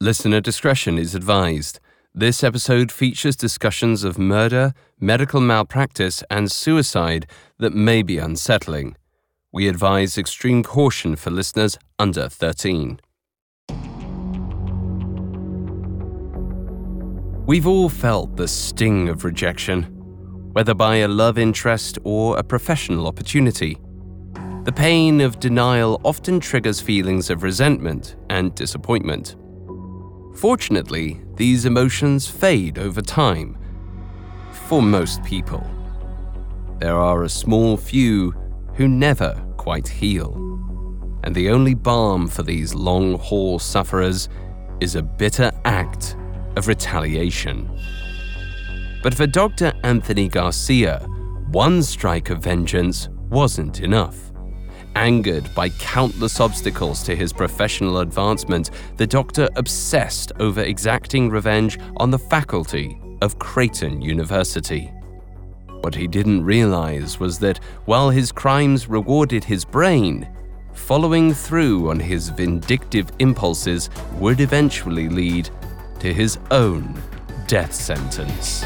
Listener discretion is advised. This episode features discussions of murder, medical malpractice, and suicide that may be unsettling. We advise extreme caution for listeners under 13. We've all felt the sting of rejection, whether by a love interest or a professional opportunity. The pain of denial often triggers feelings of resentment and disappointment. Fortunately, these emotions fade over time. For most people. There are a small few who never quite heal. And the only balm for these long haul sufferers is a bitter act of retaliation. But for Dr. Anthony Garcia, one strike of vengeance wasn't enough. Angered by countless obstacles to his professional advancement, the doctor obsessed over exacting revenge on the faculty of Creighton University. What he didn't realize was that while his crimes rewarded his brain, following through on his vindictive impulses would eventually lead to his own death sentence.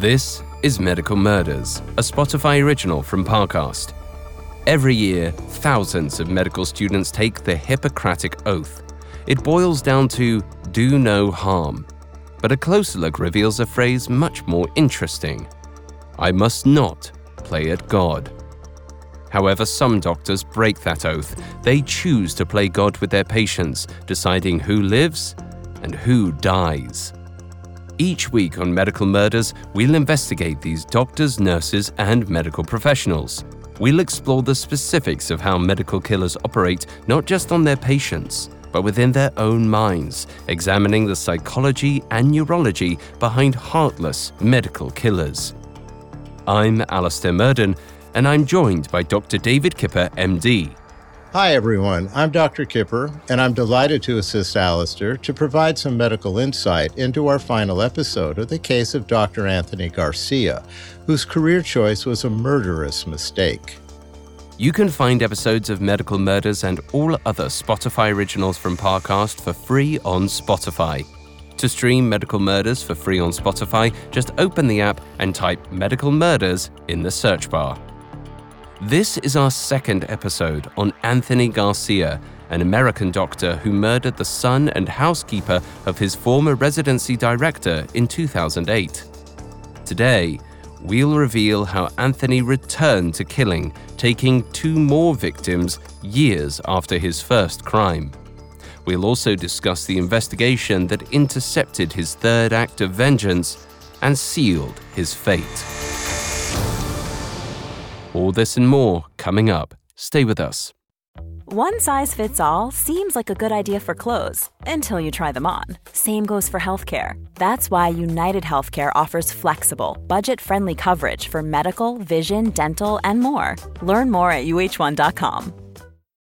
This is Medical Murders, a Spotify original from Parcast. Every year, thousands of medical students take the Hippocratic Oath. It boils down to do no harm. But a closer look reveals a phrase much more interesting I must not play at God. However, some doctors break that oath. They choose to play God with their patients, deciding who lives and who dies. Each week on Medical Murders, we'll investigate these doctors, nurses, and medical professionals. We'll explore the specifics of how medical killers operate not just on their patients, but within their own minds, examining the psychology and neurology behind heartless medical killers. I'm Alastair Murden, and I'm joined by Dr. David Kipper, MD. Hi, everyone. I'm Dr. Kipper, and I'm delighted to assist Alastair to provide some medical insight into our final episode of the case of Dr. Anthony Garcia, whose career choice was a murderous mistake. You can find episodes of Medical Murders and all other Spotify originals from Parcast for free on Spotify. To stream Medical Murders for free on Spotify, just open the app and type Medical Murders in the search bar. This is our second episode on Anthony Garcia, an American doctor who murdered the son and housekeeper of his former residency director in 2008. Today, we'll reveal how Anthony returned to killing, taking two more victims years after his first crime. We'll also discuss the investigation that intercepted his third act of vengeance and sealed his fate. All this and more coming up. Stay with us. One size fits all seems like a good idea for clothes until you try them on. Same goes for healthcare. That's why United Healthcare offers flexible, budget friendly coverage for medical, vision, dental, and more. Learn more at uh1.com.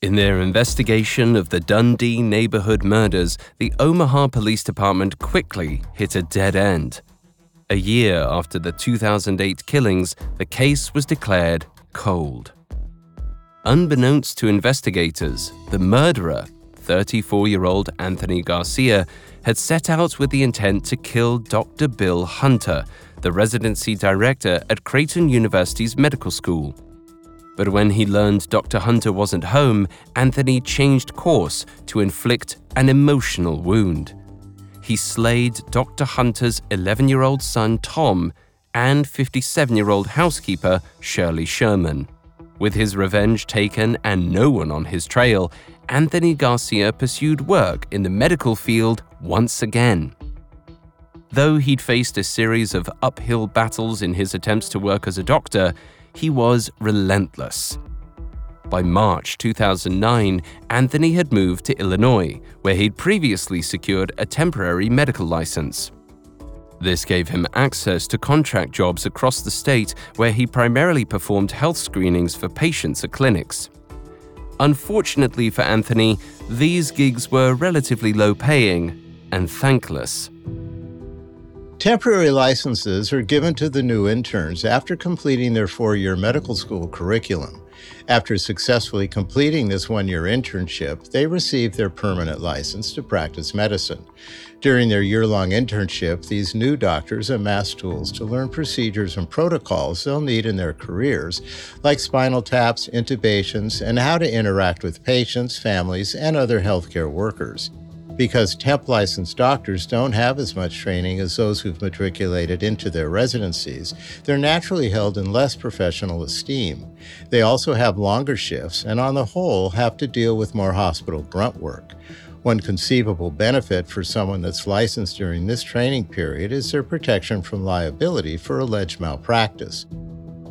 In their investigation of the Dundee neighborhood murders, the Omaha Police Department quickly hit a dead end. A year after the 2008 killings, the case was declared cold. Unbeknownst to investigators, the murderer, 34 year old Anthony Garcia, had set out with the intent to kill Dr. Bill Hunter, the residency director at Creighton University's medical school. But when he learned Dr. Hunter wasn't home, Anthony changed course to inflict an emotional wound. He slayed Dr. Hunter's 11 year old son Tom and 57 year old housekeeper Shirley Sherman. With his revenge taken and no one on his trail, Anthony Garcia pursued work in the medical field once again. Though he'd faced a series of uphill battles in his attempts to work as a doctor, he was relentless. By March 2009, Anthony had moved to Illinois, where he'd previously secured a temporary medical license. This gave him access to contract jobs across the state where he primarily performed health screenings for patients at clinics. Unfortunately for Anthony, these gigs were relatively low paying and thankless. Temporary licenses are given to the new interns after completing their four year medical school curriculum. After successfully completing this one year internship, they receive their permanent license to practice medicine. During their year long internship, these new doctors amass tools to learn procedures and protocols they'll need in their careers, like spinal taps, intubations, and how to interact with patients, families, and other healthcare workers. Because temp licensed doctors don't have as much training as those who've matriculated into their residencies, they're naturally held in less professional esteem. They also have longer shifts and, on the whole, have to deal with more hospital grunt work. One conceivable benefit for someone that's licensed during this training period is their protection from liability for alleged malpractice.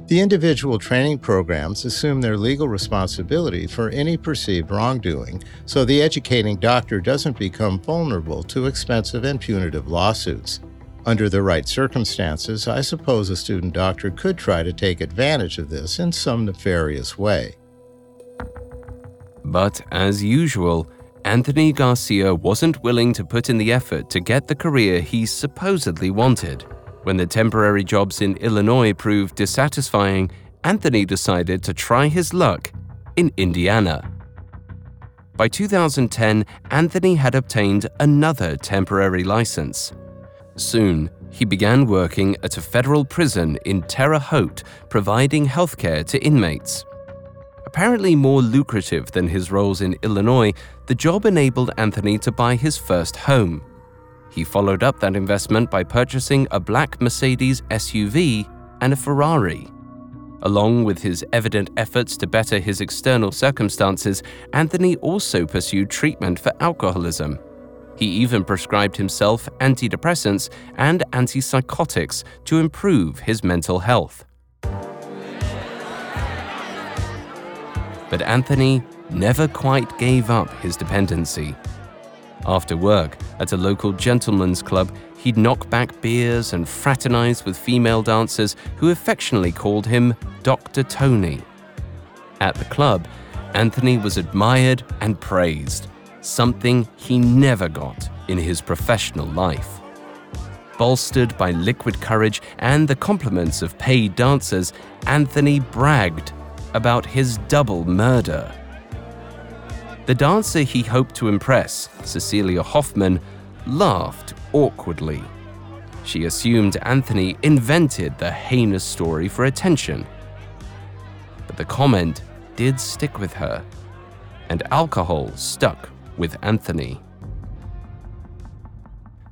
The individual training programs assume their legal responsibility for any perceived wrongdoing, so the educating doctor doesn't become vulnerable to expensive and punitive lawsuits. Under the right circumstances, I suppose a student doctor could try to take advantage of this in some nefarious way. But as usual, Anthony Garcia wasn't willing to put in the effort to get the career he supposedly wanted. When the temporary jobs in Illinois proved dissatisfying, Anthony decided to try his luck in Indiana. By 2010, Anthony had obtained another temporary license. Soon, he began working at a federal prison in Terre Haute, providing healthcare to inmates. Apparently more lucrative than his roles in Illinois, the job enabled Anthony to buy his first home. He followed up that investment by purchasing a black Mercedes SUV and a Ferrari. Along with his evident efforts to better his external circumstances, Anthony also pursued treatment for alcoholism. He even prescribed himself antidepressants and antipsychotics to improve his mental health. But Anthony never quite gave up his dependency. After work, at a local gentleman's club, he'd knock back beers and fraternize with female dancers who affectionately called him Dr. Tony. At the club, Anthony was admired and praised, something he never got in his professional life. Bolstered by liquid courage and the compliments of paid dancers, Anthony bragged about his double murder. The dancer he hoped to impress, Cecilia Hoffman, laughed awkwardly. She assumed Anthony invented the heinous story for attention. But the comment did stick with her, and alcohol stuck with Anthony.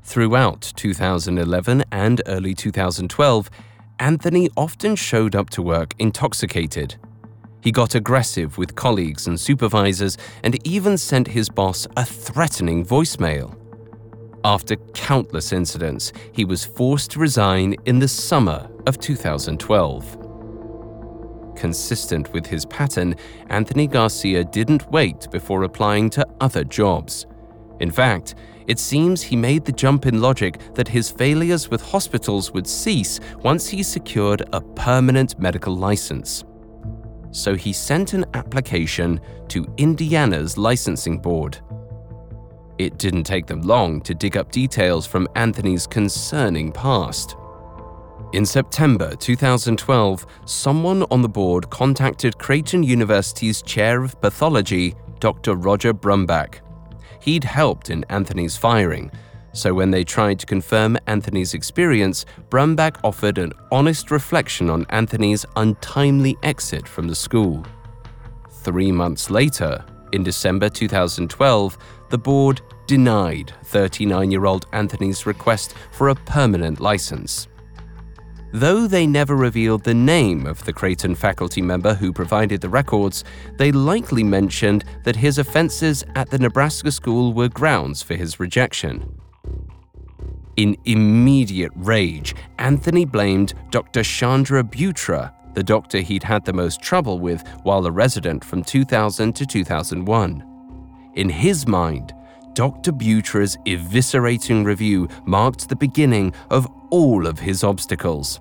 Throughout 2011 and early 2012, Anthony often showed up to work intoxicated he got aggressive with colleagues and supervisors and even sent his boss a threatening voicemail. After countless incidents, he was forced to resign in the summer of 2012. Consistent with his pattern, Anthony Garcia didn't wait before applying to other jobs. In fact, it seems he made the jump in logic that his failures with hospitals would cease once he secured a permanent medical license so he sent an application to Indiana's licensing board. It didn't take them long to dig up details from Anthony's concerning past. In September 2012, someone on the board contacted Creighton University's chair of pathology, Dr. Roger Brumback. He'd helped in Anthony's firing, So when they tried to confirm Anthony's experience, Brumback offered an honest reflection on Anthony's untimely exit from the school. Three months later, in December 2012, the board denied 39 year old Anthony's request for a permanent license. Though they never revealed the name of the Creighton faculty member who provided the records, they likely mentioned that his offenses at the Nebraska school were grounds for his rejection. In immediate rage, Anthony blamed Dr. Chandra Bewtra, the doctor he'd had the most trouble with while a resident from 2000 to 2001. In his mind, Dr. Bewtra's eviscerating review marked the beginning of all of his obstacles.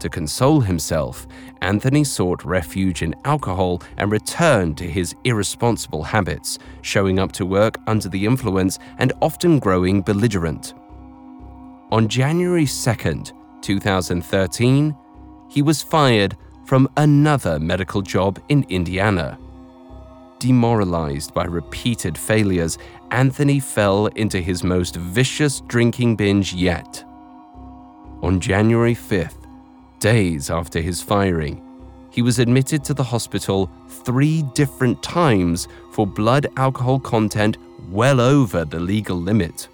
To console himself, Anthony sought refuge in alcohol and returned to his irresponsible habits, showing up to work under the influence and often growing belligerent. On January 2nd, 2013, he was fired from another medical job in Indiana. Demoralized by repeated failures, Anthony fell into his most vicious drinking binge yet. On January 5th, days after his firing, he was admitted to the hospital three different times for blood alcohol content well over the legal limit.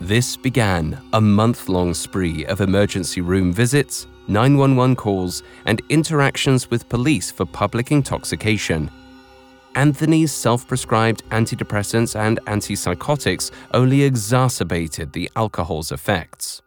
This began a month long spree of emergency room visits, 911 calls, and interactions with police for public intoxication. Anthony's self prescribed antidepressants and antipsychotics only exacerbated the alcohol's effects.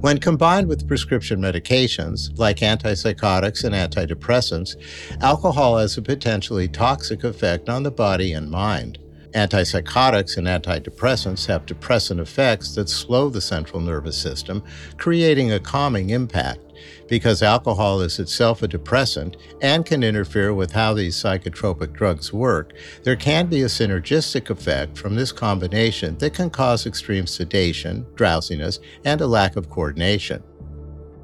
When combined with prescription medications like antipsychotics and antidepressants, alcohol has a potentially toxic effect on the body and mind. Antipsychotics and antidepressants have depressant effects that slow the central nervous system, creating a calming impact. Because alcohol is itself a depressant and can interfere with how these psychotropic drugs work, there can be a synergistic effect from this combination that can cause extreme sedation, drowsiness, and a lack of coordination.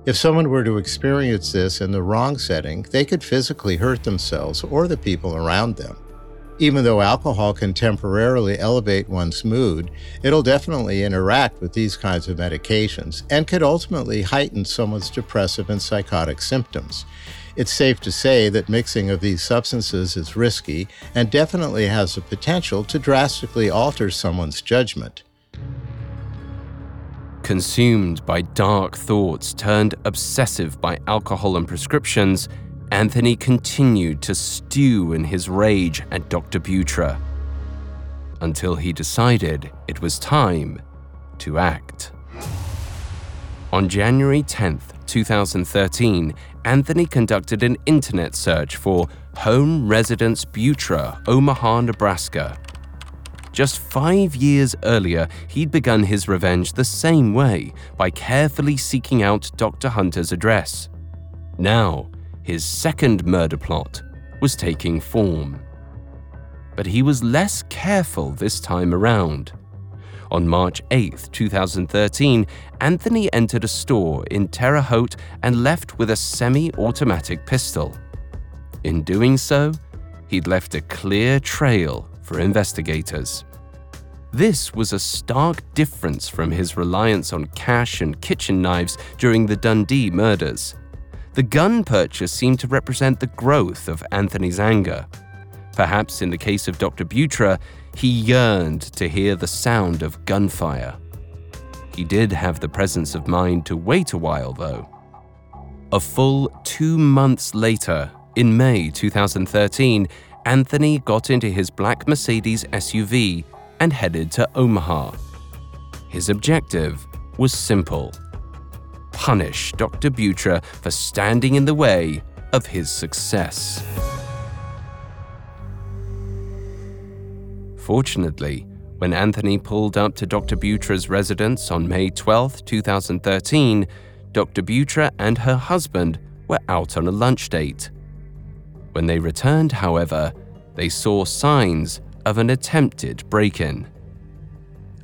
If someone were to experience this in the wrong setting, they could physically hurt themselves or the people around them. Even though alcohol can temporarily elevate one's mood, it'll definitely interact with these kinds of medications and could ultimately heighten someone's depressive and psychotic symptoms. It's safe to say that mixing of these substances is risky and definitely has the potential to drastically alter someone's judgment. Consumed by dark thoughts turned obsessive by alcohol and prescriptions, Anthony continued to stew in his rage at Dr. Bewtra until he decided it was time to act. On January 10, 2013, Anthony conducted an internet search for Home Residence Bewtra, Omaha, Nebraska. Just five years earlier, he'd begun his revenge the same way by carefully seeking out Dr. Hunter's address. Now, his second murder plot was taking form. But he was less careful this time around. On March 8, 2013, Anthony entered a store in Terre Haute and left with a semi automatic pistol. In doing so, he'd left a clear trail for investigators. This was a stark difference from his reliance on cash and kitchen knives during the Dundee murders. The gun purchase seemed to represent the growth of Anthony's anger. Perhaps in the case of Dr. Bewtra, he yearned to hear the sound of gunfire. He did have the presence of mind to wait a while, though. A full two months later, in May 2013, Anthony got into his black Mercedes SUV and headed to Omaha. His objective was simple punish Dr. Bewtra for standing in the way of his success. Fortunately, when Anthony pulled up to Dr. Bewtra's residence on May 12, 2013, Dr. Bewtra and her husband were out on a lunch date. When they returned, however, they saw signs of an attempted break in.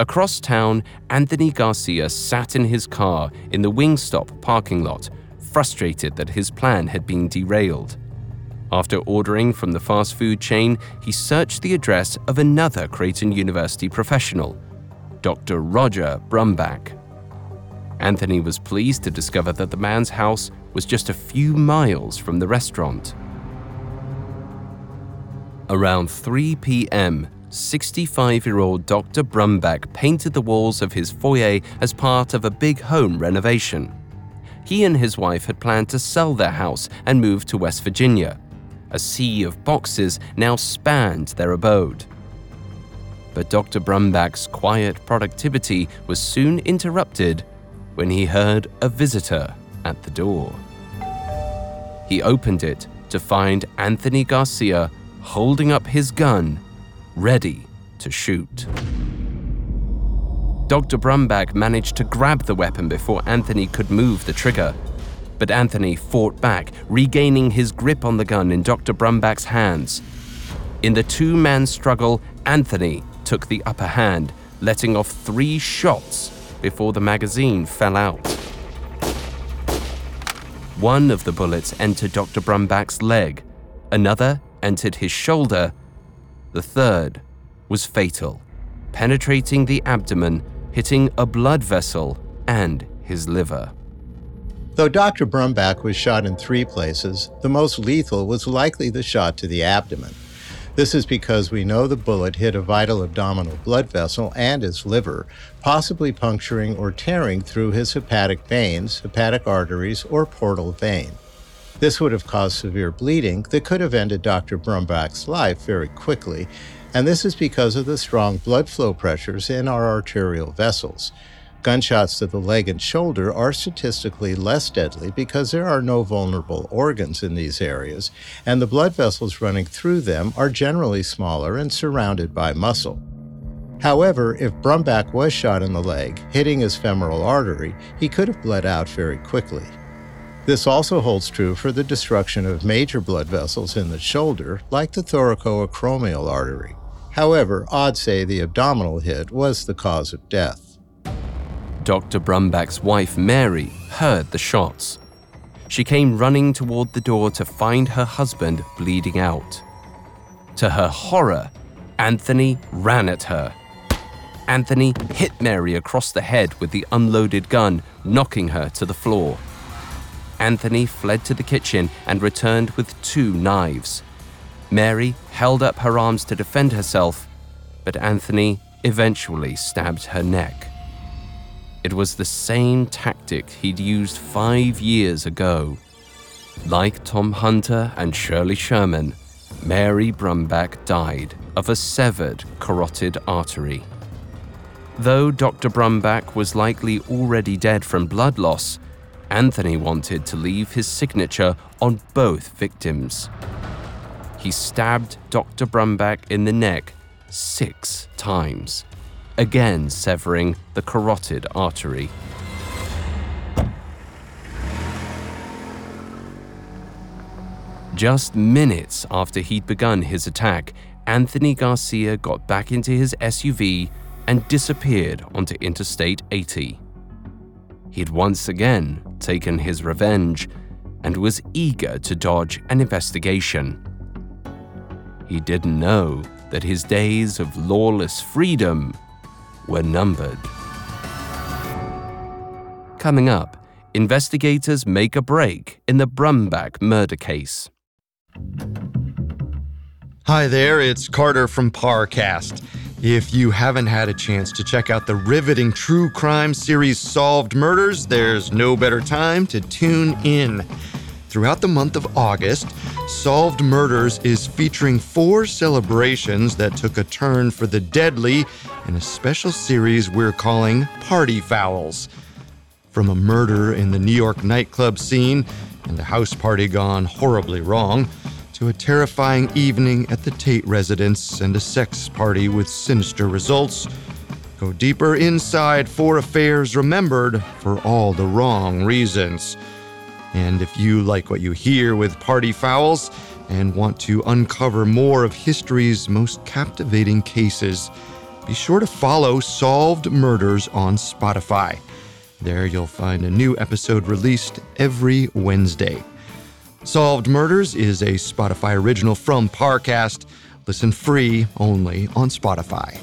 Across town, Anthony Garcia sat in his car in the Wingstop parking lot, frustrated that his plan had been derailed. After ordering from the fast food chain, he searched the address of another Creighton University professional. Dr. Roger Brumback. Anthony was pleased to discover that the man's house was just a few miles from the restaurant. Around 3 p.m., 65 year old Dr. Brumback painted the walls of his foyer as part of a big home renovation. He and his wife had planned to sell their house and move to West Virginia. A sea of boxes now spanned their abode. But Dr. Brumback's quiet productivity was soon interrupted when he heard a visitor at the door. He opened it to find Anthony Garcia holding up his gun, ready to shoot. Dr. Brumback managed to grab the weapon before Anthony could move the trigger. But Anthony fought back, regaining his grip on the gun in Dr. Brumback's hands. In the two man struggle, Anthony took the upper hand, letting off three shots before the magazine fell out. One of the bullets entered Dr. Brumback's leg, another entered his shoulder, the third was fatal, penetrating the abdomen, hitting a blood vessel and his liver. Though Dr. Brumback was shot in three places, the most lethal was likely the shot to the abdomen. This is because we know the bullet hit a vital abdominal blood vessel and his liver, possibly puncturing or tearing through his hepatic veins, hepatic arteries, or portal vein. This would have caused severe bleeding that could have ended Dr. Brumback's life very quickly, and this is because of the strong blood flow pressures in our arterial vessels. Gunshots to the leg and shoulder are statistically less deadly because there are no vulnerable organs in these areas, and the blood vessels running through them are generally smaller and surrounded by muscle. However, if Brumback was shot in the leg, hitting his femoral artery, he could have bled out very quickly. This also holds true for the destruction of major blood vessels in the shoulder, like the thoracoacromial artery. However, odds say the abdominal hit was the cause of death. Dr. Brumback's wife, Mary, heard the shots. She came running toward the door to find her husband bleeding out. To her horror, Anthony ran at her. Anthony hit Mary across the head with the unloaded gun, knocking her to the floor. Anthony fled to the kitchen and returned with two knives. Mary held up her arms to defend herself, but Anthony eventually stabbed her neck. It was the same tactic he'd used five years ago. Like Tom Hunter and Shirley Sherman, Mary Brumback died of a severed carotid artery. Though Dr. Brumback was likely already dead from blood loss, Anthony wanted to leave his signature on both victims. He stabbed Dr. Brumback in the neck six times again severing the carotid artery. Just minutes after he'd begun his attack, Anthony Garcia got back into his SUV and disappeared onto Interstate 80. He'd once again taken his revenge and was eager to dodge an investigation. He didn't know that his days of lawless freedom were numbered. Coming up, investigators make a break in the Brumback murder case. Hi there, it's Carter from Parcast. If you haven't had a chance to check out the riveting true crime series Solved Murders, there's no better time to tune in. Throughout the month of August, Solved Murders is featuring four celebrations that took a turn for the deadly in a special series we're calling Party Fouls. From a murder in the New York nightclub scene and a house party gone horribly wrong, to a terrifying evening at the Tate residence and a sex party with sinister results, go deeper inside four affairs remembered for all the wrong reasons. And if you like what you hear with Party Fouls and want to uncover more of history's most captivating cases, be sure to follow Solved Murders on Spotify. There you'll find a new episode released every Wednesday. Solved Murders is a Spotify original from Parcast. Listen free only on Spotify.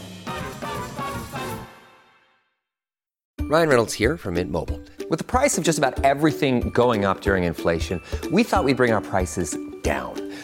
Ryan Reynolds here from Mint Mobile. With the price of just about everything going up during inflation, we thought we'd bring our prices down.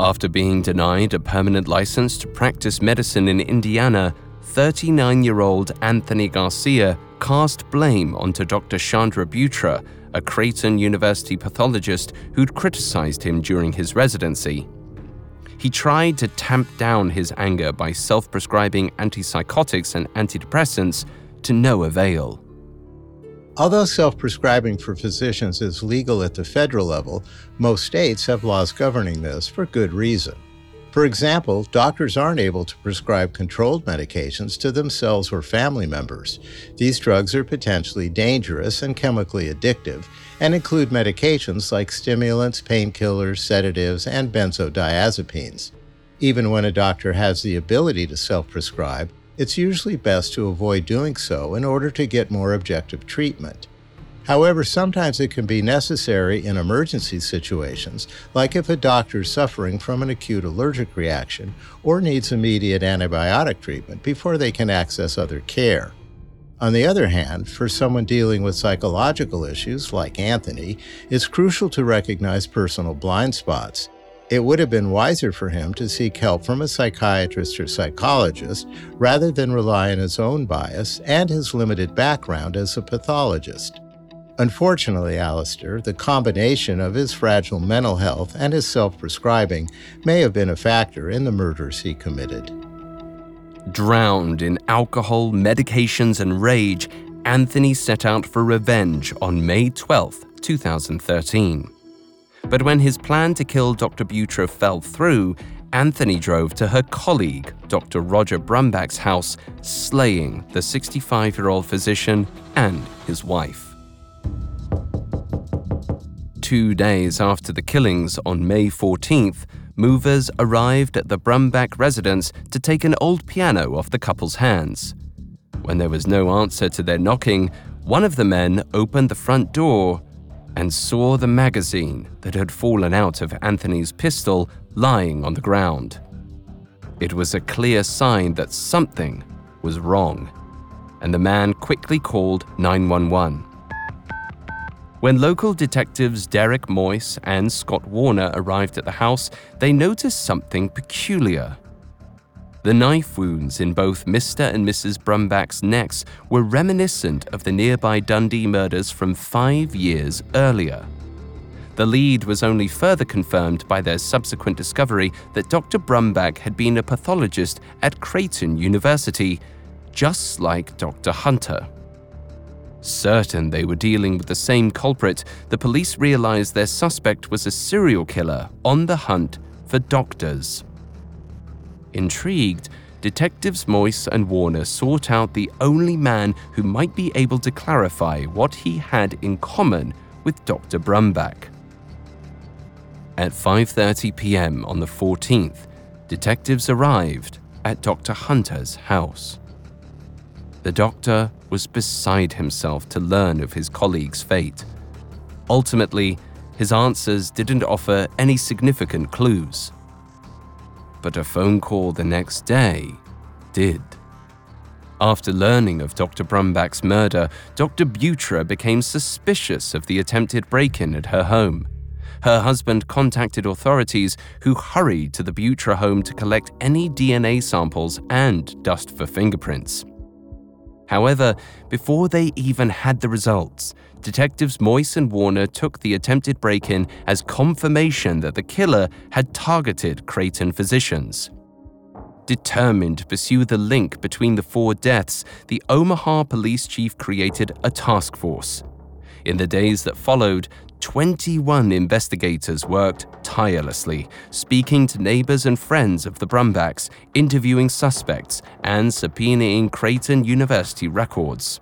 After being denied a permanent license to practice medicine in Indiana, 39 year old Anthony Garcia cast blame onto Dr. Chandra Bewtra, a Creighton University pathologist who'd criticized him during his residency. He tried to tamp down his anger by self prescribing antipsychotics and antidepressants to no avail. Although self prescribing for physicians is legal at the federal level, most states have laws governing this for good reason. For example, doctors aren't able to prescribe controlled medications to themselves or family members. These drugs are potentially dangerous and chemically addictive and include medications like stimulants, painkillers, sedatives, and benzodiazepines. Even when a doctor has the ability to self prescribe, it's usually best to avoid doing so in order to get more objective treatment. However, sometimes it can be necessary in emergency situations, like if a doctor is suffering from an acute allergic reaction or needs immediate antibiotic treatment before they can access other care. On the other hand, for someone dealing with psychological issues like Anthony, it's crucial to recognize personal blind spots. It would have been wiser for him to seek help from a psychiatrist or psychologist rather than rely on his own bias and his limited background as a pathologist. Unfortunately, Alastair, the combination of his fragile mental health and his self prescribing may have been a factor in the murders he committed. Drowned in alcohol, medications, and rage, Anthony set out for revenge on May 12, 2013. But when his plan to kill Dr. Bewtra fell through, Anthony drove to her colleague, Dr. Roger Brumback's house, slaying the 65 year old physician and his wife. Two days after the killings on May 14th, movers arrived at the Brumback residence to take an old piano off the couple's hands. When there was no answer to their knocking, one of the men opened the front door and saw the magazine that had fallen out of Anthony's pistol lying on the ground. It was a clear sign that something was wrong, and the man quickly called 911. When local detectives Derek Mois and Scott Warner arrived at the house, they noticed something peculiar. The knife wounds in both Mr. and Mrs. Brumback's necks were reminiscent of the nearby Dundee murders from five years earlier. The lead was only further confirmed by their subsequent discovery that Dr. Brumback had been a pathologist at Creighton University, just like Dr. Hunter. Certain they were dealing with the same culprit, the police realized their suspect was a serial killer on the hunt for doctors. Intrigued, detectives Mois and Warner sought out the only man who might be able to clarify what he had in common with Dr. Brumback. At 5:30 p.m. on the 14th, detectives arrived at Dr. Hunter's house. The doctor was beside himself to learn of his colleague's fate. Ultimately, his answers didn't offer any significant clues. But a phone call the next day did. After learning of Dr. Brumback's murder, Dr. Bewtra became suspicious of the attempted break in at her home. Her husband contacted authorities, who hurried to the Bewtra home to collect any DNA samples and dust for fingerprints. However, before they even had the results, detectives Mois and Warner took the attempted break in as confirmation that the killer had targeted Creighton physicians. Determined to pursue the link between the four deaths, the Omaha police chief created a task force. In the days that followed, 21 investigators worked tirelessly, speaking to neighbors and friends of the Brumbacks, interviewing suspects, and subpoenaing Creighton University records.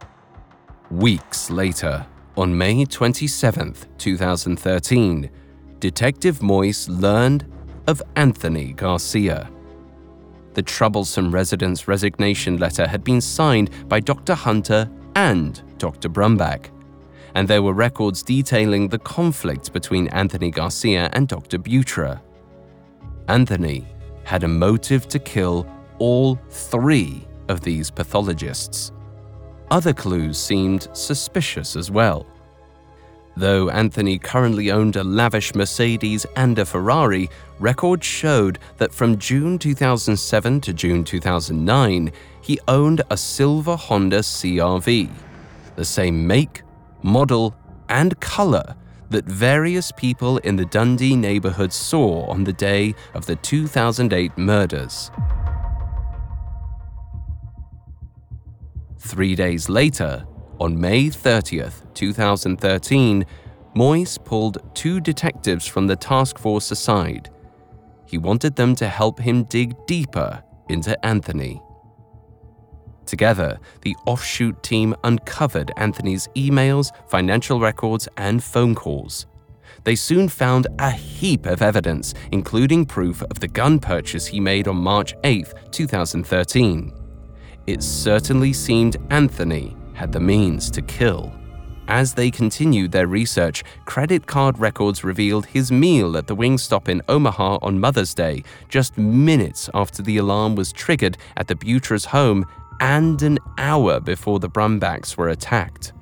Weeks later, On May 27, 2013, Detective Mois learned of Anthony Garcia. The troublesome resident's resignation letter had been signed by Dr. Hunter and Dr. Brumback, and there were records detailing the conflict between Anthony Garcia and Dr. Bewtra. Anthony had a motive to kill all three of these pathologists. Other clues seemed suspicious as well. Though Anthony currently owned a lavish Mercedes and a Ferrari, records showed that from June 2007 to June 2009, he owned a silver Honda CRV, the same make, model, and color that various people in the Dundee neighborhood saw on the day of the 2008 murders. Three days later, on May 30th, 2013, Mois pulled two detectives from the task force aside. He wanted them to help him dig deeper into Anthony. Together, the offshoot team uncovered Anthony's emails, financial records, and phone calls. They soon found a heap of evidence, including proof of the gun purchase he made on March 8, 2013. It certainly seemed Anthony had the means to kill. As they continued their research, credit card records revealed his meal at the Wingstop in Omaha on Mother's Day, just minutes after the alarm was triggered at the Bewtra's home and an hour before the Brumbacks were attacked.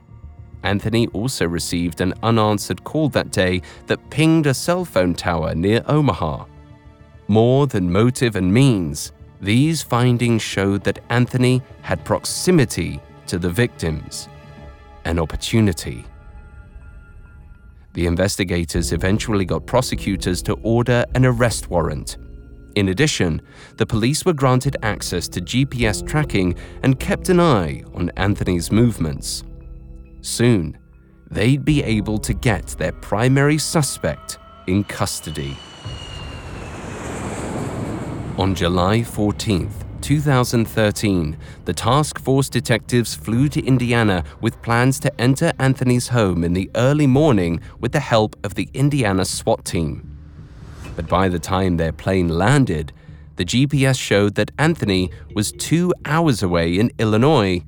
Anthony also received an unanswered call that day that pinged a cell phone tower near Omaha. More than motive and means, these findings showed that Anthony had proximity to the victims, an opportunity. The investigators eventually got prosecutors to order an arrest warrant. In addition, the police were granted access to GPS tracking and kept an eye on Anthony's movements. Soon, they'd be able to get their primary suspect in custody. On July 14th, 2013, the task force detectives flew to Indiana with plans to enter Anthony's home in the early morning with the help of the Indiana SWAT team. But by the time their plane landed, the GPS showed that Anthony was two hours away in Illinois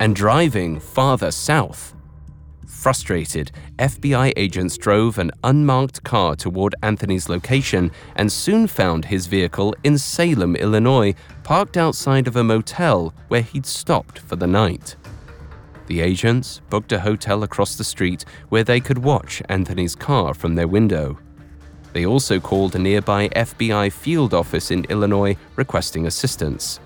and driving farther south. Frustrated, FBI agents drove an unmarked car toward Anthony's location and soon found his vehicle in Salem, Illinois, parked outside of a motel where he'd stopped for the night. The agents booked a hotel across the street where they could watch Anthony's car from their window. They also called a nearby FBI field office in Illinois requesting assistance.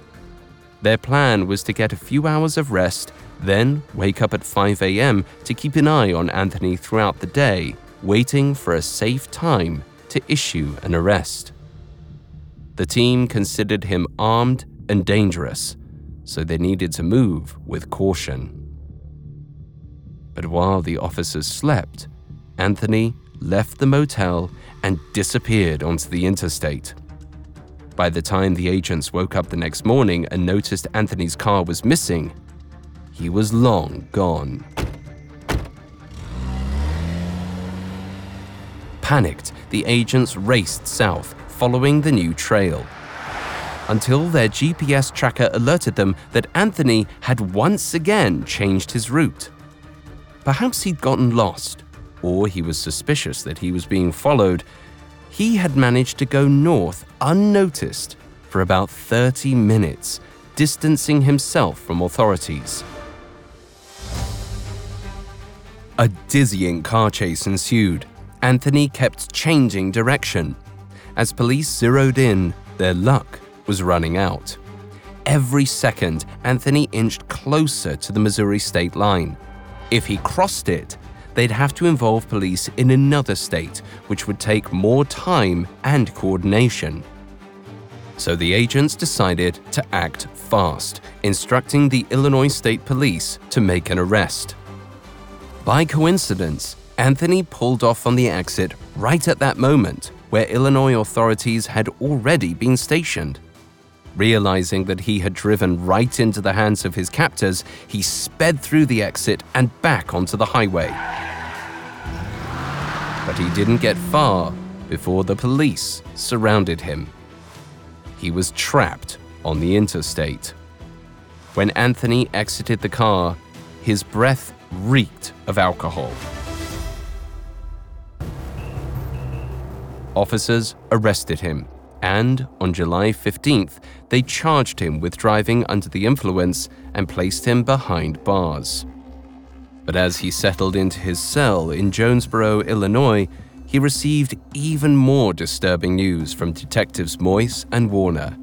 Their plan was to get a few hours of rest then wake up at 5 a.m. to keep an eye on Anthony throughout the day, waiting for a safe time to issue an arrest. The team considered him armed and dangerous, so they needed to move with caution. But while the officers slept, Anthony left the motel and disappeared onto the interstate. By the time the agents woke up the next morning and noticed Anthony's car was missing, he was long gone. Panicked, the agents raced south, following the new trail. Until their GPS tracker alerted them that Anthony had once again changed his route. Perhaps he'd gotten lost, or he was suspicious that he was being followed. He had managed to go north unnoticed for about 30 minutes, distancing himself from authorities. A dizzying car chase ensued. Anthony kept changing direction. As police zeroed in, their luck was running out. Every second, Anthony inched closer to the Missouri state line. If he crossed it, they'd have to involve police in another state, which would take more time and coordination. So the agents decided to act fast, instructing the Illinois State Police to make an arrest. By coincidence, Anthony pulled off on the exit right at that moment where Illinois authorities had already been stationed. Realizing that he had driven right into the hands of his captors, he sped through the exit and back onto the highway. But he didn't get far before the police surrounded him. He was trapped on the interstate. When Anthony exited the car, his breath reeked of alcohol. Officers arrested him, and on July 15th, they charged him with driving under the influence and placed him behind bars. But as he settled into his cell in Jonesboro, Illinois, he received even more disturbing news from detectives Mois and Warner.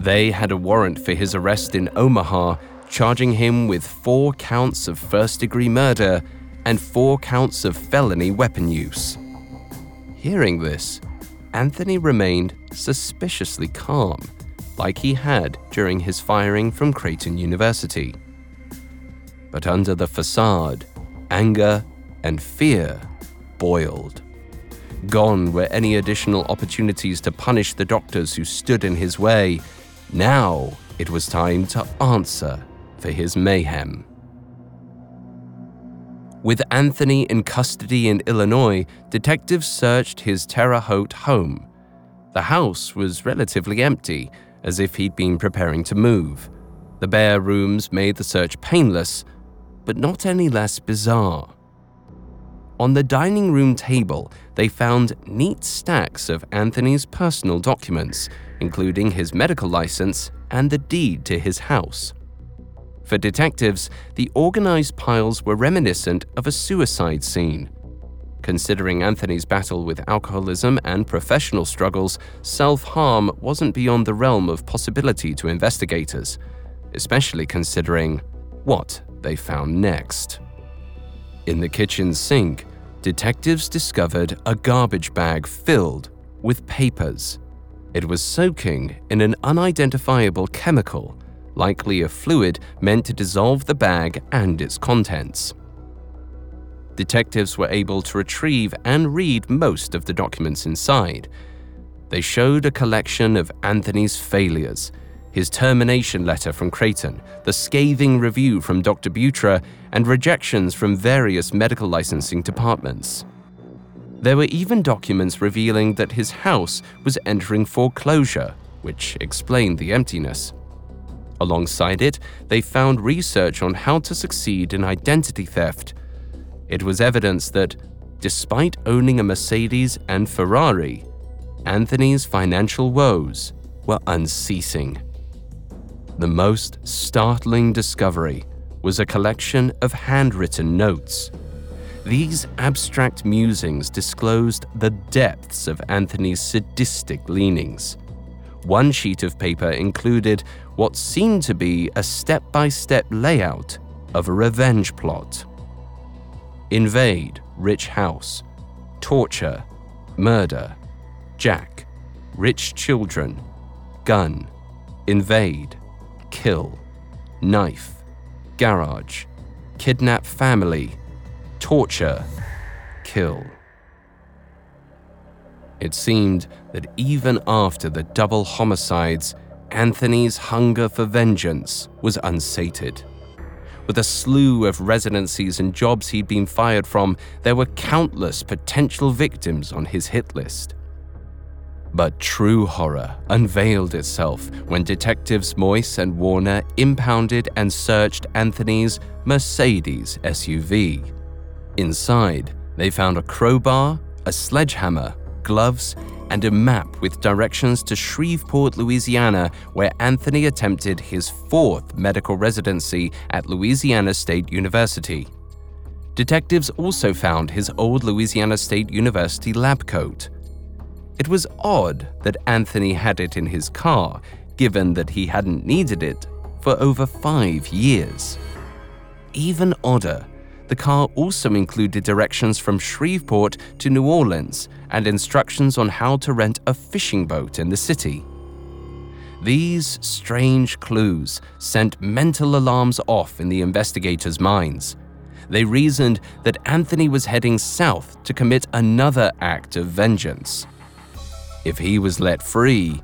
They had a warrant for his arrest in Omaha, charging him with four counts of first degree murder and four counts of felony weapon use. Hearing this, Anthony remained suspiciously calm, like he had during his firing from Creighton University. But under the facade, anger and fear boiled. Gone were any additional opportunities to punish the doctors who stood in his way. Now it was time to answer for his mayhem. With Anthony in custody in Illinois, detectives searched his Terre Haute home. The house was relatively empty, as if he'd been preparing to move. The bare rooms made the search painless, but not any less bizarre. On the dining room table, they found neat stacks of Anthony's personal documents, including his medical license and the deed to his house. For detectives, the organized piles were reminiscent of a suicide scene. Considering Anthony's battle with alcoholism and professional struggles, self harm wasn't beyond the realm of possibility to investigators, especially considering what they found next. In the kitchen sink, detectives discovered a garbage bag filled with papers. It was soaking in an unidentifiable chemical likely a fluid meant to dissolve the bag and its contents. Detectives were able to retrieve and read most of the documents inside. They showed a collection of Anthony's failures, his termination letter from Creighton, the scathing review from Dr. Bewtra, and rejections from various medical licensing departments. There were even documents revealing that his house was entering foreclosure, which explained the emptiness. Alongside it, they found research on how to succeed in identity theft. It was evidence that, despite owning a Mercedes and Ferrari, Anthony's financial woes were unceasing. The most startling discovery was a collection of handwritten notes. These abstract musings disclosed the depths of Anthony's sadistic leanings. One sheet of paper included what seemed to be a step by step layout of a revenge plot. Invade rich house, torture, murder, Jack, rich children, gun, invade, kill, knife, garage, kidnap family, torture, kill. It seemed that even after the double homicides, Anthony's hunger for vengeance was unsated. With a slew of residencies and jobs he'd been fired from, there were countless potential victims on his hit list. But true horror unveiled itself when detectives Mois and Warner impounded and searched Anthony's Mercedes SUV. Inside, they found a crowbar, a sledgehammer, gloves, and a map with directions to Shreveport, Louisiana, where Anthony attempted his fourth medical residency at Louisiana State University. Detectives also found his old Louisiana State University lab coat. It was odd that Anthony had it in his car, given that he hadn't needed it for over five years. Even odder, the car also included directions from Shreveport to New Orleans and instructions on how to rent a fishing boat in the city. These strange clues sent mental alarms off in the investigators' minds. They reasoned that Anthony was heading south to commit another act of vengeance. If he was let free,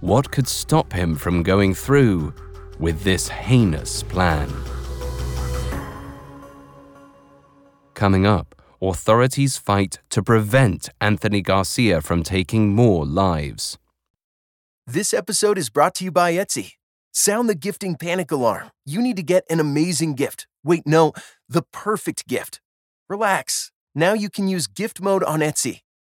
what could stop him from going through with this heinous plan? Coming up, authorities fight to prevent Anthony Garcia from taking more lives. This episode is brought to you by Etsy. Sound the gifting panic alarm. You need to get an amazing gift. Wait, no, the perfect gift. Relax. Now you can use gift mode on Etsy.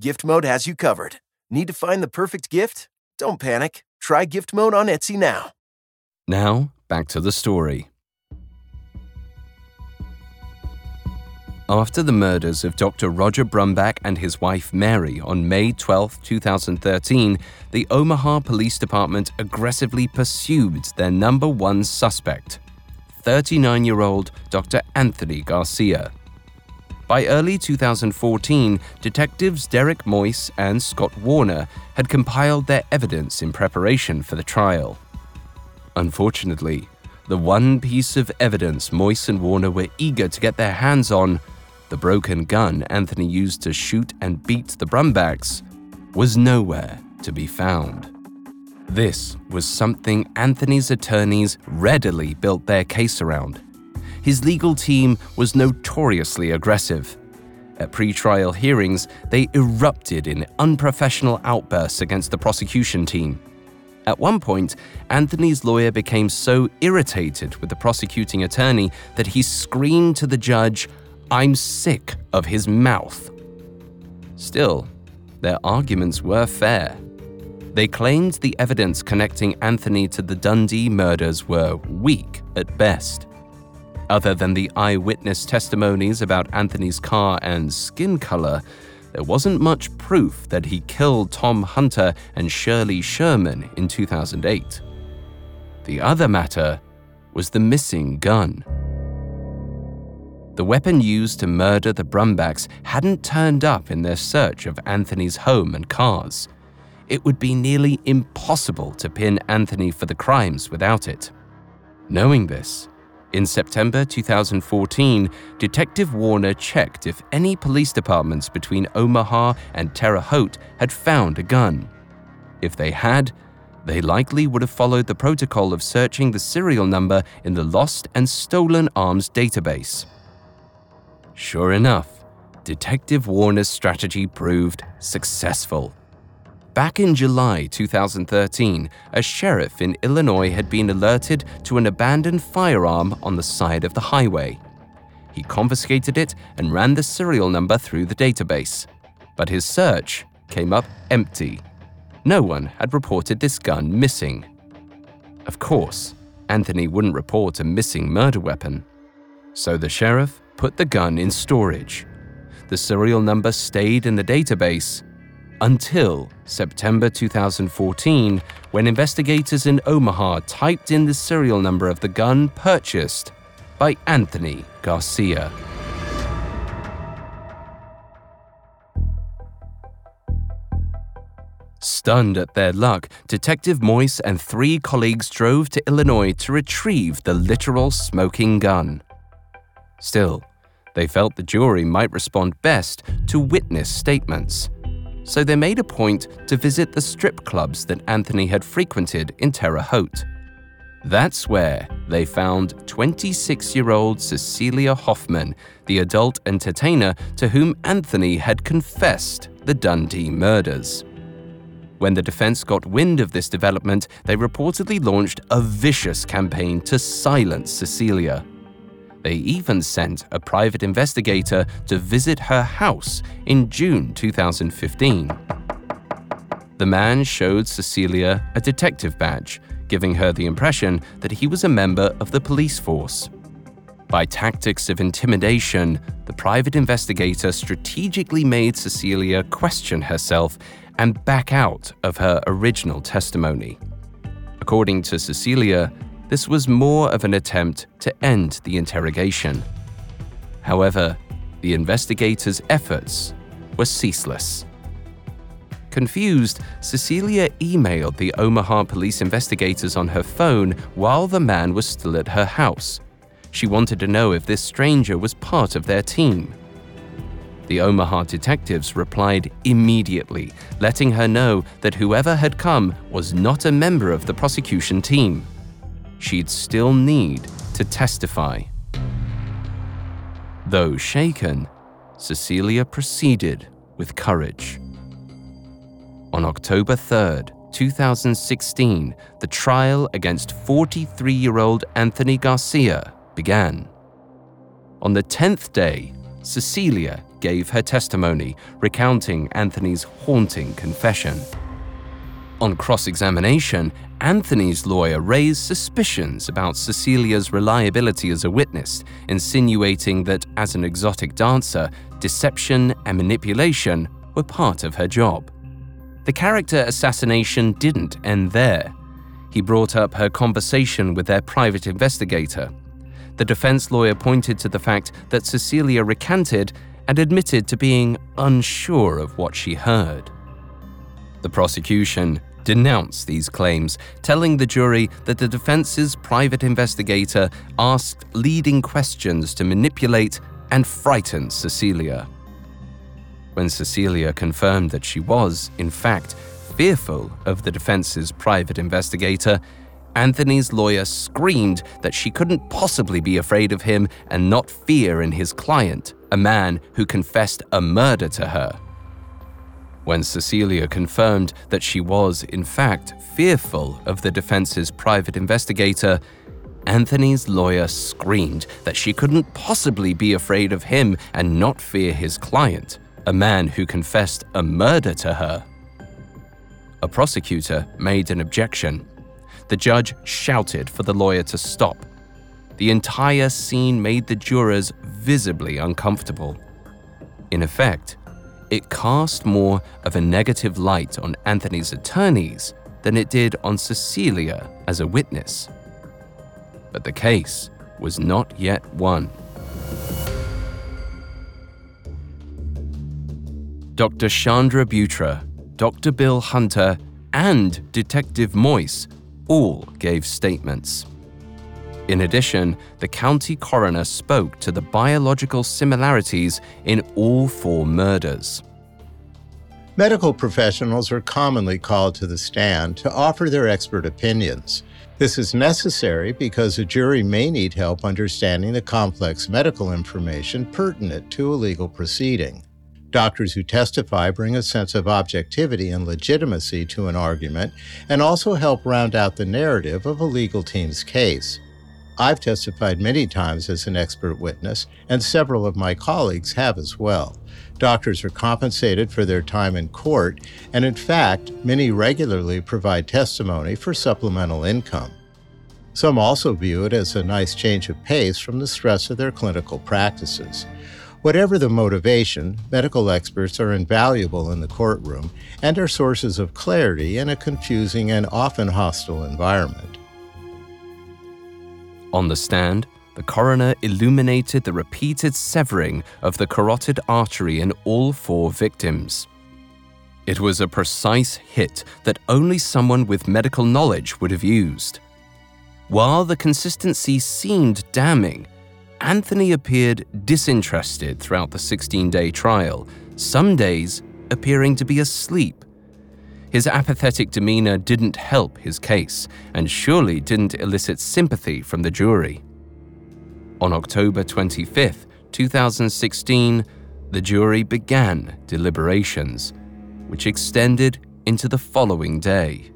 Gift Mode has you covered. Need to find the perfect gift? Don't panic. Try Gift Mode on Etsy now. Now, back to the story. After the murders of Dr. Roger Brumback and his wife Mary on May 12, 2013, the Omaha Police Department aggressively pursued their number one suspect, 39 year old Dr. Anthony Garcia. By early 2014, detectives Derek Mois and Scott Warner had compiled their evidence in preparation for the trial. Unfortunately, the one piece of evidence Mois and Warner were eager to get their hands on the broken gun Anthony used to shoot and beat the Brumbacks, was nowhere to be found. This was something Anthony's attorneys readily built their case around. His legal team was notoriously aggressive. At pre-trial hearings, they erupted in unprofessional outbursts against the prosecution team. At one point, Anthony's lawyer became so irritated with the prosecuting attorney that he screamed to the judge, I'm sick of his mouth. Still, their arguments were fair. They claimed the evidence connecting Anthony to the Dundee murders were weak at best. Other than the eyewitness testimonies about Anthony's car and skin color, there wasn't much proof that he killed Tom Hunter and Shirley Sherman in 2008. The other matter was the missing gun. The weapon used to murder the Brumbacks hadn't turned up in their search of Anthony's home and cars. It would be nearly impossible to pin Anthony for the crimes without it. Knowing this, in September 2014, Detective Warner checked if any police departments between Omaha and Terre Haute had found a gun. If they had, they likely would have followed the protocol of searching the serial number in the Lost and Stolen Arms database. Sure enough, Detective Warner's strategy proved successful. Back in July 2013, a sheriff in Illinois had been alerted to an abandoned firearm on the side of the highway. He confiscated it and ran the serial number through the database. But his search came up empty. No one had reported this gun missing. Of course, Anthony wouldn't report a missing murder weapon. So the sheriff put the gun in storage. The serial number stayed in the database until September 2014, when investigators in Omaha typed in the serial number of the gun purchased by Anthony Garcia. Stunned at their luck, Detective Mois and three colleagues drove to Illinois to retrieve the literal smoking gun. Still, they felt the jury might respond best to witness statements. So they made a point to visit the strip clubs that Anthony had frequented in Terre Haute. That's where they found 26 year old Cecilia Hoffman, the adult entertainer to whom Anthony had confessed the Dundee murders. When the defense got wind of this development, they reportedly launched a vicious campaign to silence Cecilia. They even sent a private investigator to visit her house in June 2015. The man showed Cecilia a detective badge, giving her the impression that he was a member of the police force. By tactics of intimidation, the private investigator strategically made Cecilia question herself and back out of her original testimony. According to Cecilia, this was more of an attempt to end the interrogation. However, the investigators' efforts were ceaseless. Confused, Cecilia emailed the Omaha police investigators on her phone while the man was still at her house. She wanted to know if this stranger was part of their team. The Omaha detectives replied immediately, letting her know that whoever had come was not a member of the prosecution team. She'd still need to testify. Though shaken, Cecilia proceeded with courage. On October 3rd, 2016, the trial against 43 year old Anthony Garcia began. On the 10th day, Cecilia gave her testimony recounting Anthony's haunting confession. On cross examination, Anthony's lawyer raised suspicions about Cecilia's reliability as a witness, insinuating that as an exotic dancer, deception and manipulation were part of her job. The character assassination didn't end there. He brought up her conversation with their private investigator. The defense lawyer pointed to the fact that Cecilia recanted and admitted to being unsure of what she heard. The prosecution denounced these claims, telling the jury that the defense's private investigator asked leading questions to manipulate and frighten Cecilia. When Cecilia confirmed that she was, in fact, fearful of the defense's private investigator, Anthony's lawyer screamed that she couldn't possibly be afraid of him and not fear in his client, a man who confessed a murder to her. When Cecilia confirmed that she was, in fact, fearful of the defense's private investigator, Anthony's lawyer screamed that she couldn't possibly be afraid of him and not fear his client, a man who confessed a murder to her. A prosecutor made an objection. The judge shouted for the lawyer to stop. The entire scene made the jurors visibly uncomfortable. In effect, it cast more of a negative light on Anthony's attorneys than it did on Cecilia as a witness. But the case was not yet won. Dr. Chandra Bewtra, Dr. Bill Hunter, and Detective Mois all gave statements. In addition, the county coroner spoke to the biological similarities in all four murders. Medical professionals are commonly called to the stand to offer their expert opinions. This is necessary because a jury may need help understanding the complex medical information pertinent to a legal proceeding. Doctors who testify bring a sense of objectivity and legitimacy to an argument and also help round out the narrative of a legal team's case. I've testified many times as an expert witness, and several of my colleagues have as well. Doctors are compensated for their time in court, and in fact, many regularly provide testimony for supplemental income. Some also view it as a nice change of pace from the stress of their clinical practices. Whatever the motivation, medical experts are invaluable in the courtroom and are sources of clarity in a confusing and often hostile environment. On the stand, the coroner illuminated the repeated severing of the carotid artery in all four victims. It was a precise hit that only someone with medical knowledge would have used. While the consistency seemed damning, Anthony appeared disinterested throughout the 16 day trial, some days appearing to be asleep his apathetic demeanor didn't help his case, and surely didn't elicit sympathy from the jury. On October 25, 2016, the jury began deliberations, which extended into the following day.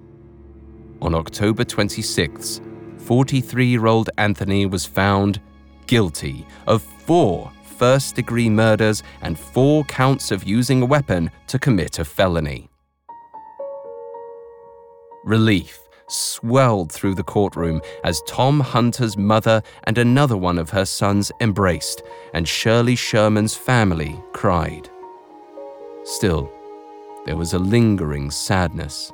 On October 26, 43 year old Anthony was found guilty of four first degree murders and four counts of using a weapon to commit a felony. Relief swelled through the courtroom as Tom Hunter's mother and another one of her sons embraced, and Shirley Sherman's family cried. Still, there was a lingering sadness.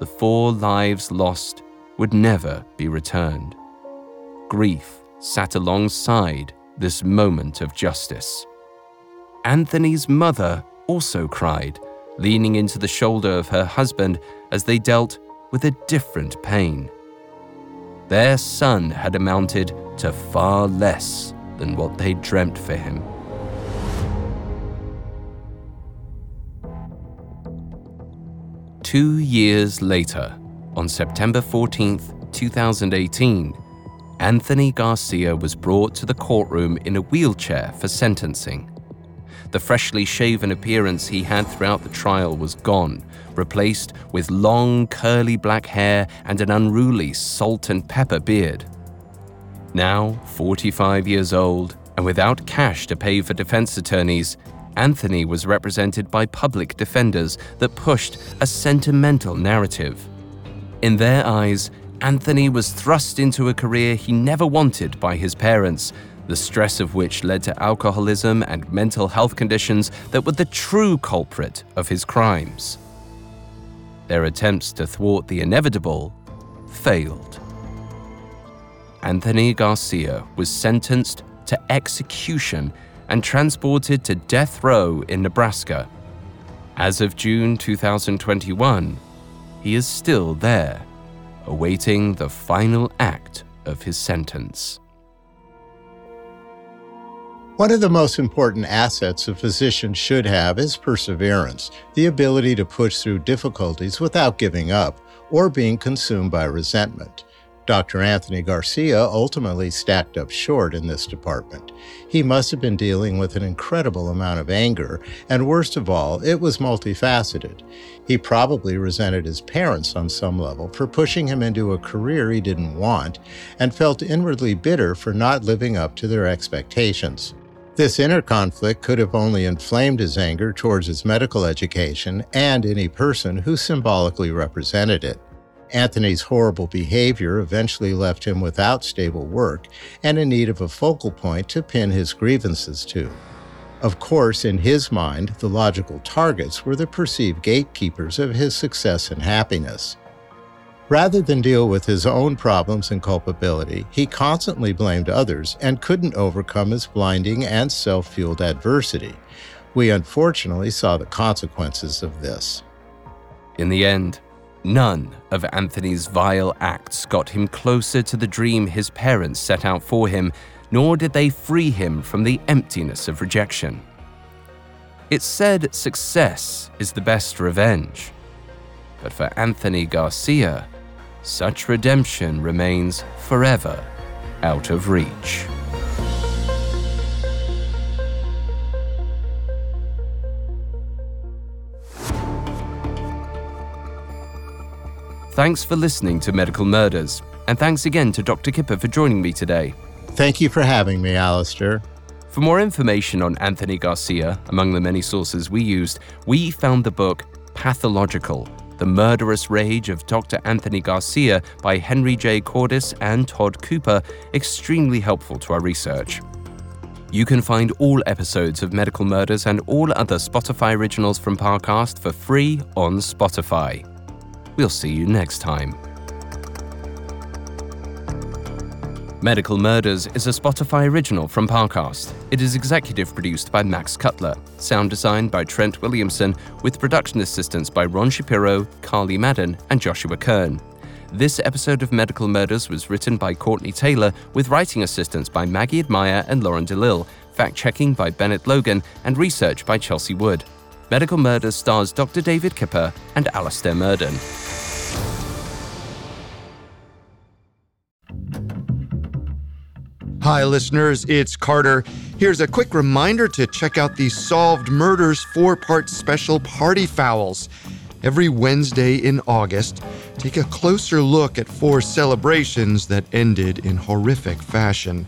The four lives lost would never be returned. Grief sat alongside this moment of justice. Anthony's mother also cried, leaning into the shoulder of her husband as they dealt with a different pain. Their son had amounted to far less than what they dreamt for him. Two years later, on September 14, 2018, Anthony Garcia was brought to the courtroom in a wheelchair for sentencing. The freshly shaven appearance he had throughout the trial was gone, replaced with long, curly black hair and an unruly salt and pepper beard. Now, 45 years old, and without cash to pay for defense attorneys, Anthony was represented by public defenders that pushed a sentimental narrative. In their eyes, Anthony was thrust into a career he never wanted by his parents, the stress of which led to alcoholism and mental health conditions that were the true culprit of his crimes. Their attempts to thwart the inevitable failed. Anthony Garcia was sentenced to execution and transported to death row in Nebraska. As of June 2021, he is still there, awaiting the final act of his sentence. One of the most important assets a physician should have is perseverance, the ability to push through difficulties without giving up or being consumed by resentment. Dr. Anthony Garcia ultimately stacked up short in this department. He must have been dealing with an incredible amount of anger, and worst of all, it was multifaceted. He probably resented his parents on some level for pushing him into a career he didn't want, and felt inwardly bitter for not living up to their expectations. This inner conflict could have only inflamed his anger towards his medical education and any person who symbolically represented it. Anthony's horrible behavior eventually left him without stable work and in need of a focal point to pin his grievances to. Of course, in his mind, the logical targets were the perceived gatekeepers of his success and happiness. Rather than deal with his own problems and culpability, he constantly blamed others and couldn't overcome his blinding and self fueled adversity. We unfortunately saw the consequences of this. In the end, None of Anthony's vile acts got him closer to the dream his parents set out for him, nor did they free him from the emptiness of rejection. It's said success is the best revenge. But for Anthony Garcia, such redemption remains forever out of reach. Thanks for listening to Medical Murders, and thanks again to Dr. Kipper for joining me today. Thank you for having me, Alastair. For more information on Anthony Garcia, among the many sources we used, we found the book Pathological The Murderous Rage of Dr. Anthony Garcia by Henry J. Cordes and Todd Cooper extremely helpful to our research. You can find all episodes of Medical Murders and all other Spotify originals from Parcast for free on Spotify. We'll see you next time. Medical Murders is a Spotify original from Parcast. It is executive produced by Max Cutler, sound designed by Trent Williamson, with production assistance by Ron Shapiro, Carly Madden, and Joshua Kern. This episode of Medical Murders was written by Courtney Taylor, with writing assistance by Maggie Admire and Lauren DeLille, fact checking by Bennett Logan, and research by Chelsea Wood. Medical Murders stars Dr. David Kipper and Alastair Murden. Hi, listeners, it's Carter. Here's a quick reminder to check out the Solved Murders four part special Party Fowls. Every Wednesday in August, take a closer look at four celebrations that ended in horrific fashion.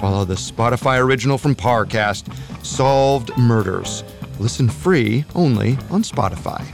Follow the Spotify original from Parcast, Solved Murders. Listen free only on Spotify.